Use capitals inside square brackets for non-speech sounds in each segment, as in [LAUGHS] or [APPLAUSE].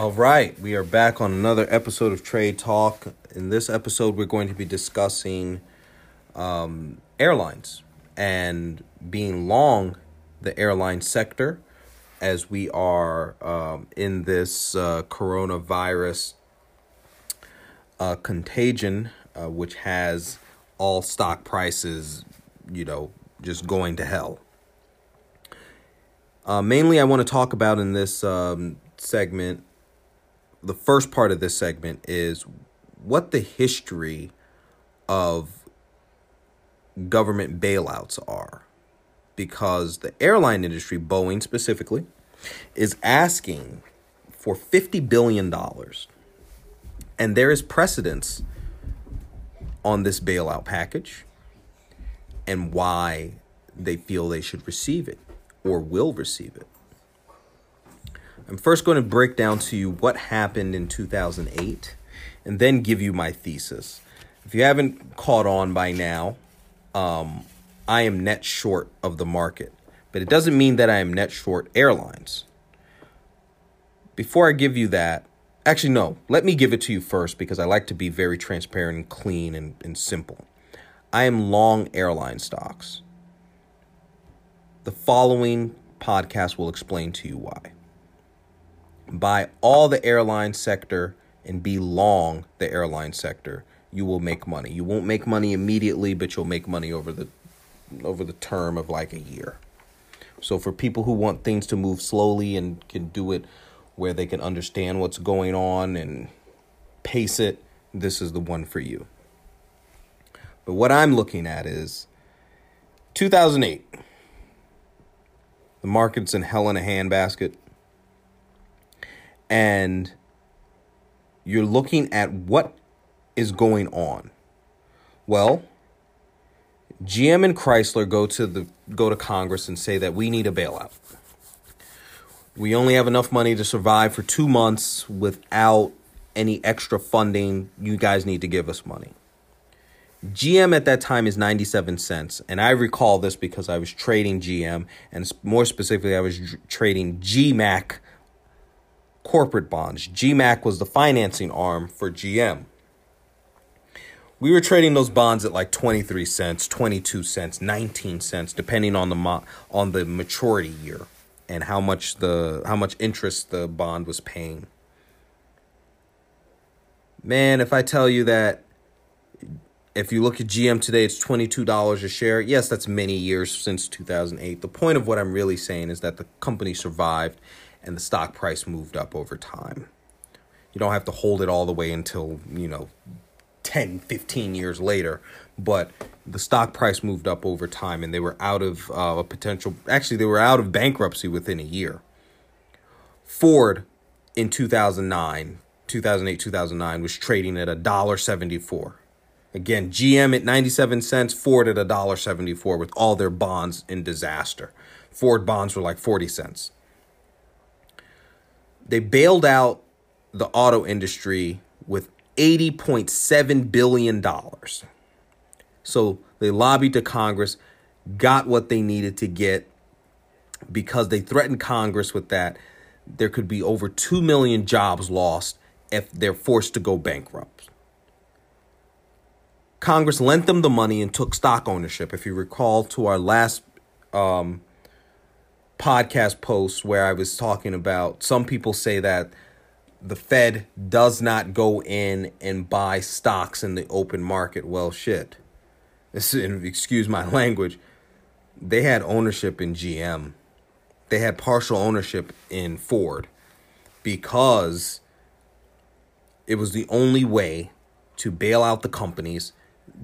All right, we are back on another episode of Trade Talk. In this episode, we're going to be discussing um, airlines and being long the airline sector as we are um, in this uh, coronavirus uh, contagion, uh, which has all stock prices, you know, just going to hell. Uh, mainly, I want to talk about in this um, segment the first part of this segment is what the history of government bailouts are. Because the airline industry, Boeing specifically, is asking for $50 billion. And there is precedence on this bailout package and why they feel they should receive it or will receive it. I'm first going to break down to you what happened in 2008 and then give you my thesis. If you haven't caught on by now, um, I am net short of the market, but it doesn't mean that I am net short airlines. Before I give you that, actually, no, let me give it to you first because I like to be very transparent and clean and, and simple. I am long airline stocks. The following podcast will explain to you why buy all the airline sector and be long the airline sector, you will make money. You won't make money immediately, but you'll make money over the over the term of like a year. So for people who want things to move slowly and can do it where they can understand what's going on and pace it, this is the one for you. But what I'm looking at is 2008. The market's in hell in a handbasket and you're looking at what is going on. Well, GM and Chrysler go to the go to Congress and say that we need a bailout. We only have enough money to survive for 2 months without any extra funding. You guys need to give us money. GM at that time is 97 cents. And I recall this because I was trading GM, and more specifically, I was trading GMAC corporate bonds. GMAC was the financing arm for GM. We were trading those bonds at like 23 cents, 22 cents, 19 cents depending on the mo- on the maturity year and how much the how much interest the bond was paying. Man, if I tell you that if you look at GM today, it's $22 a share. Yes, that's many years since 2008. The point of what I'm really saying is that the company survived and the stock price moved up over time. You don't have to hold it all the way until, you know, 10, 15 years later, but the stock price moved up over time and they were out of uh, a potential, actually, they were out of bankruptcy within a year. Ford in 2009, 2008, 2009 was trading at a dollar 74. Again, GM at 97 cents, Ford at a dollar 74 with all their bonds in disaster. Ford bonds were like 40 cents they bailed out the auto industry with $80.7 billion. So they lobbied to Congress, got what they needed to get because they threatened Congress with that. There could be over 2 million jobs lost if they're forced to go bankrupt. Congress lent them the money and took stock ownership. If you recall to our last um, podcast posts where I was talking about some people say that the Fed does not go in and buy stocks in the open market. Well, shit. This is, [LAUGHS] excuse my language. They had ownership in GM. They had partial ownership in Ford because it was the only way to bail out the companies,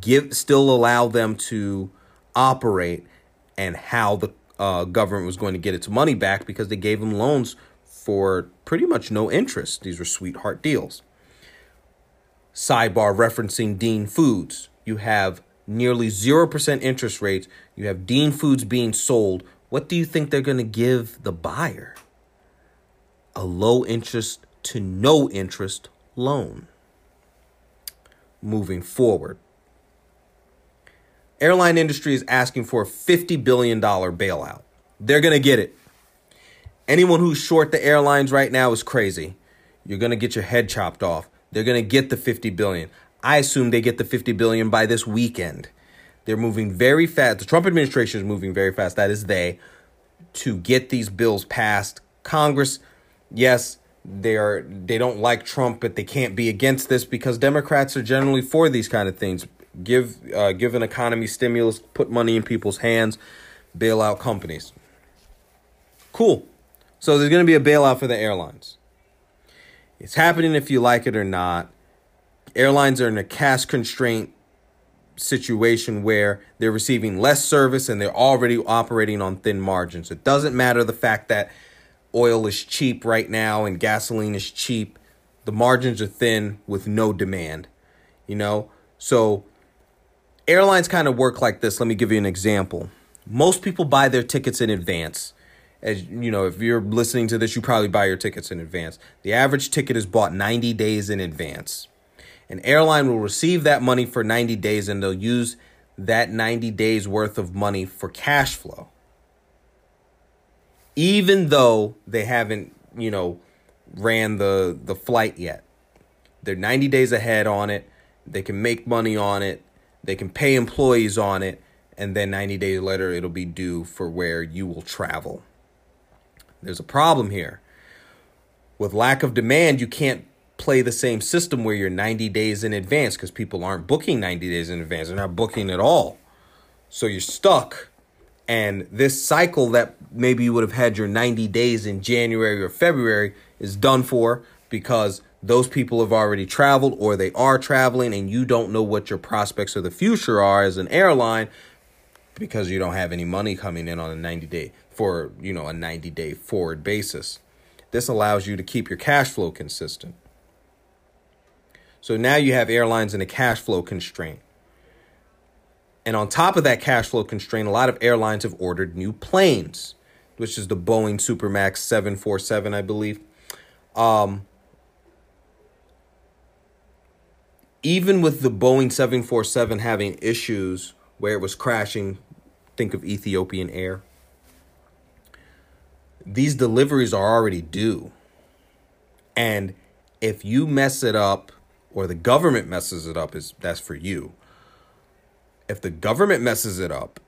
give still allow them to operate and how the uh, government was going to get its money back because they gave them loans for pretty much no interest. These were sweetheart deals. Sidebar referencing Dean Foods. You have nearly 0% interest rates. You have Dean Foods being sold. What do you think they're going to give the buyer? A low interest to no interest loan. Moving forward, airline industry is asking for a $50 billion bailout. They're going to get it. Anyone who's short the airlines right now is crazy. you're going to get your head chopped off. They're going to get the 50 billion. I assume they get the 50 billion by this weekend. They're moving very fast. The Trump administration is moving very fast. That is they to get these bills passed. Congress, yes, they are they don't like Trump, but they can't be against this because Democrats are generally for these kind of things. Give uh, give an economy stimulus, put money in people's hands, bail out companies. Cool. So there's going to be a bailout for the airlines. It's happening if you like it or not. Airlines are in a cash constraint situation where they're receiving less service and they're already operating on thin margins. It doesn't matter the fact that oil is cheap right now and gasoline is cheap. The margins are thin with no demand, you know? So airlines kind of work like this. Let me give you an example. Most people buy their tickets in advance. As you know, if you're listening to this, you probably buy your tickets in advance. The average ticket is bought 90 days in advance. An airline will receive that money for 90 days and they'll use that 90 days worth of money for cash flow. Even though they haven't, you know, ran the the flight yet. They're 90 days ahead on it. They can make money on it. They can pay employees on it and then 90 days later it'll be due for where you will travel. There's a problem here. With lack of demand, you can't play the same system where you're 90 days in advance because people aren't booking 90 days in advance. They're not booking at all. So you're stuck. And this cycle that maybe you would have had your 90 days in January or February is done for because those people have already traveled or they are traveling and you don't know what your prospects of the future are as an airline because you don't have any money coming in on a 90 day for, you know, a 90 day forward basis. This allows you to keep your cash flow consistent. So now you have airlines in a cash flow constraint. And on top of that cash flow constraint, a lot of airlines have ordered new planes, which is the Boeing Supermax 747, I believe. Um, even with the Boeing 747 having issues where it was crashing, think of Ethiopian Air, these deliveries are already due. And if you mess it up or the government messes it up is that's for you. If the government messes it up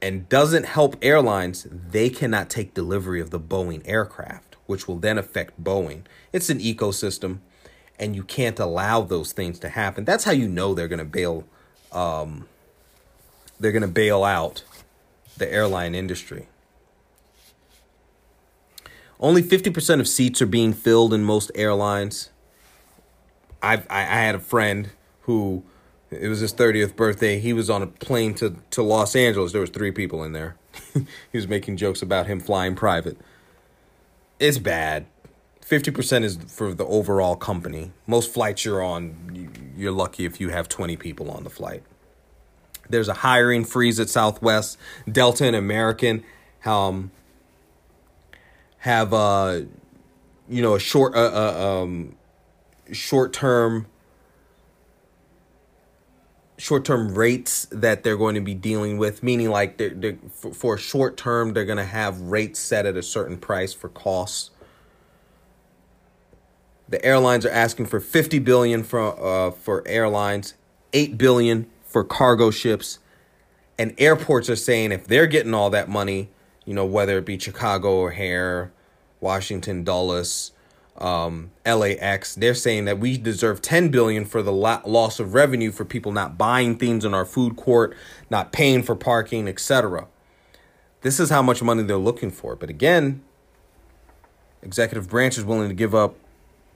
and doesn't help airlines, they cannot take delivery of the Boeing aircraft, which will then affect Boeing. It's an ecosystem, and you can't allow those things to happen. That's how you know they're going to bail. Um, they're going to bail out the airline industry. Only 50% of seats are being filled in most airlines. I've, I I had a friend who it was his 30th birthday. He was on a plane to, to Los Angeles. There was three people in there. [LAUGHS] he was making jokes about him flying private. It's bad. 50% is for the overall company. Most flights you're on, you're lucky if you have 20 people on the flight. There's a hiring freeze at Southwest. Delta and American um, have uh, you know a short uh, uh um, short term short term rates that they're going to be dealing with meaning like they're, they're for, for short term they're going to have rates set at a certain price for costs the airlines are asking for 50 billion for uh, for airlines 8 billion for cargo ships and airports are saying if they're getting all that money you know whether it be chicago o'hare washington dulles um, LAX, they're saying that we deserve 10 billion for the loss of revenue for people not buying things in our food court, not paying for parking, etc. This is how much money they're looking for. But again, executive branch is willing to give up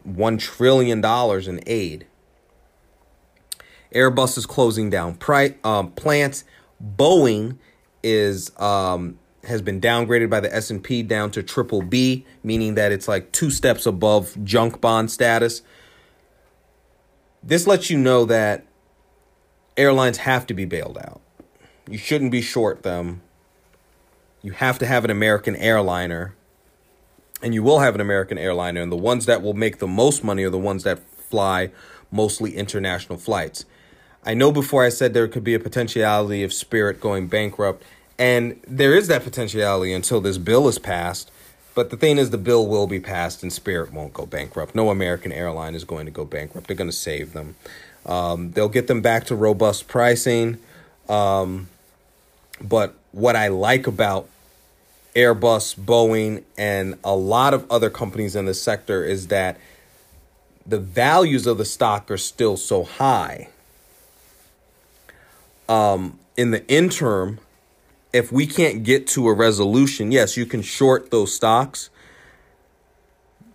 1 trillion dollars in aid. Airbus is closing down pri- um, plants. Boeing is um, has been downgraded by the S&P down to triple B, meaning that it's like two steps above junk bond status. This lets you know that airlines have to be bailed out. You shouldn't be short them. You have to have an American airliner. And you will have an American airliner and the ones that will make the most money are the ones that fly mostly international flights. I know before I said there could be a potentiality of Spirit going bankrupt and there is that potentiality until this bill is passed. But the thing is, the bill will be passed and Spirit won't go bankrupt. No American airline is going to go bankrupt. They're going to save them. Um, they'll get them back to robust pricing. Um, but what I like about Airbus, Boeing, and a lot of other companies in the sector is that the values of the stock are still so high. Um, in the interim, if we can't get to a resolution, yes, you can short those stocks.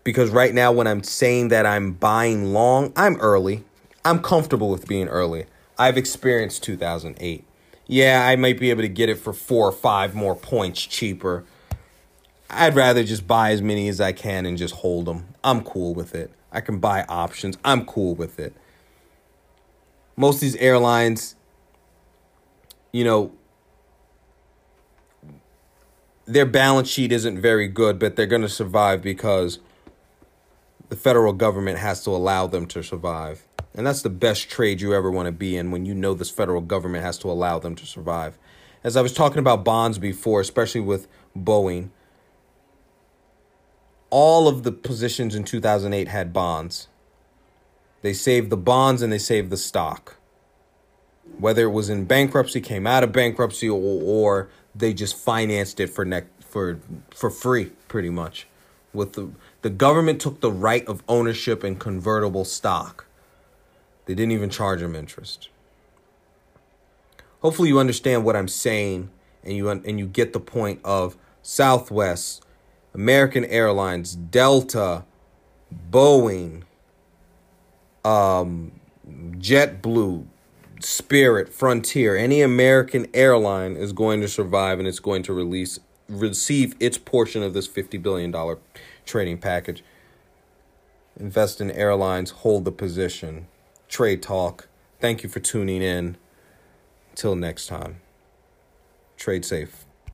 Because right now, when I'm saying that I'm buying long, I'm early. I'm comfortable with being early. I've experienced 2008. Yeah, I might be able to get it for four or five more points cheaper. I'd rather just buy as many as I can and just hold them. I'm cool with it. I can buy options. I'm cool with it. Most of these airlines, you know, their balance sheet isn't very good, but they're going to survive because the federal government has to allow them to survive. And that's the best trade you ever want to be in when you know this federal government has to allow them to survive. As I was talking about bonds before, especially with Boeing, all of the positions in 2008 had bonds. They saved the bonds and they saved the stock. Whether it was in bankruptcy, came out of bankruptcy, or, or they just financed it for ne- for for free, pretty much. With the the government took the right of ownership in convertible stock. They didn't even charge them interest. Hopefully, you understand what I'm saying, and you and you get the point of Southwest, American Airlines, Delta, Boeing, um, JetBlue, Spirit, Frontier, any American airline is going to survive and it's going to release receive its portion of this $50 billion trading package. Invest in airlines, hold the position. Trade Talk. Thank you for tuning in. Till next time. Trade safe.